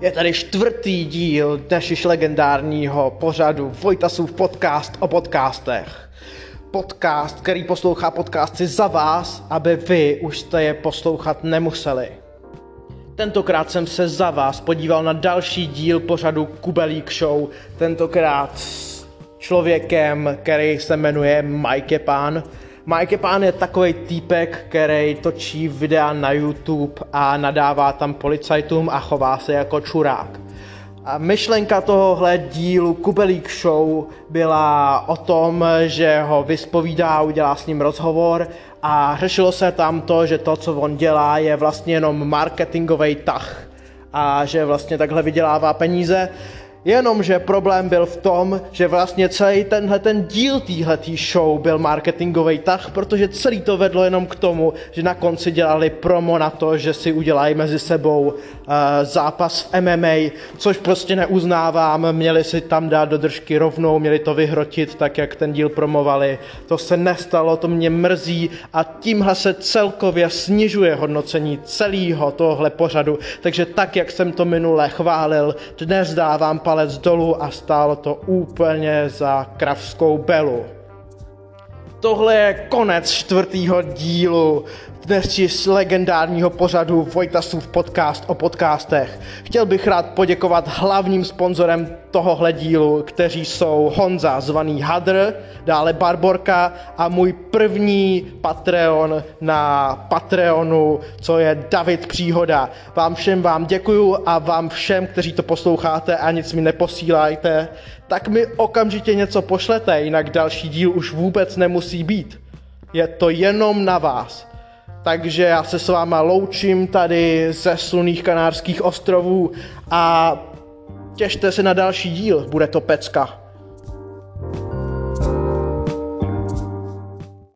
Je tady čtvrtý díl dnešního legendárního pořadu Vojtasův podcast o podcastech. Podcast, který poslouchá podcasty za vás, aby vy už jste je poslouchat nemuseli. Tentokrát jsem se za vás podíval na další díl pořadu Kubelík Show, tentokrát s člověkem, který se jmenuje Mike Pán. Mike Pán je takový týpek, který točí videa na YouTube a nadává tam policajtům a chová se jako čurák. A myšlenka tohohle dílu Kubelík Show byla o tom, že ho vyspovídá, udělá s ním rozhovor a řešilo se tam to, že to, co on dělá, je vlastně jenom marketingový tah a že vlastně takhle vydělává peníze. Jenomže problém byl v tom, že vlastně celý tenhle ten díl téhletý show byl marketingový tah, protože celý to vedlo jenom k tomu, že na konci dělali promo na to, že si udělají mezi sebou uh, zápas v MMA, což prostě neuznávám, měli si tam dát do držky rovnou, měli to vyhrotit tak, jak ten díl promovali. To se nestalo, to mě mrzí a tímhle se celkově snižuje hodnocení celého tohle pořadu, takže tak, jak jsem to minule chválil, dnes dávám palec dolů a stálo to úplně za kravskou belu. Tohle je konec čtvrtého dílu dnes legendárního pořadu Vojtasův podcast o podcastech. Chtěl bych rád poděkovat hlavním sponzorem tohohle dílu, kteří jsou Honza, zvaný Hadr, dále Barborka a můj první Patreon na Patreonu, co je David Příhoda. Vám všem vám děkuju a vám všem, kteří to posloucháte a nic mi neposílajte, tak mi okamžitě něco pošlete, jinak další díl už vůbec nemusí být. Je to jenom na vás. Takže já se s váma loučím tady ze sluných kanárských ostrovů a těšte se na další díl, bude to pecka.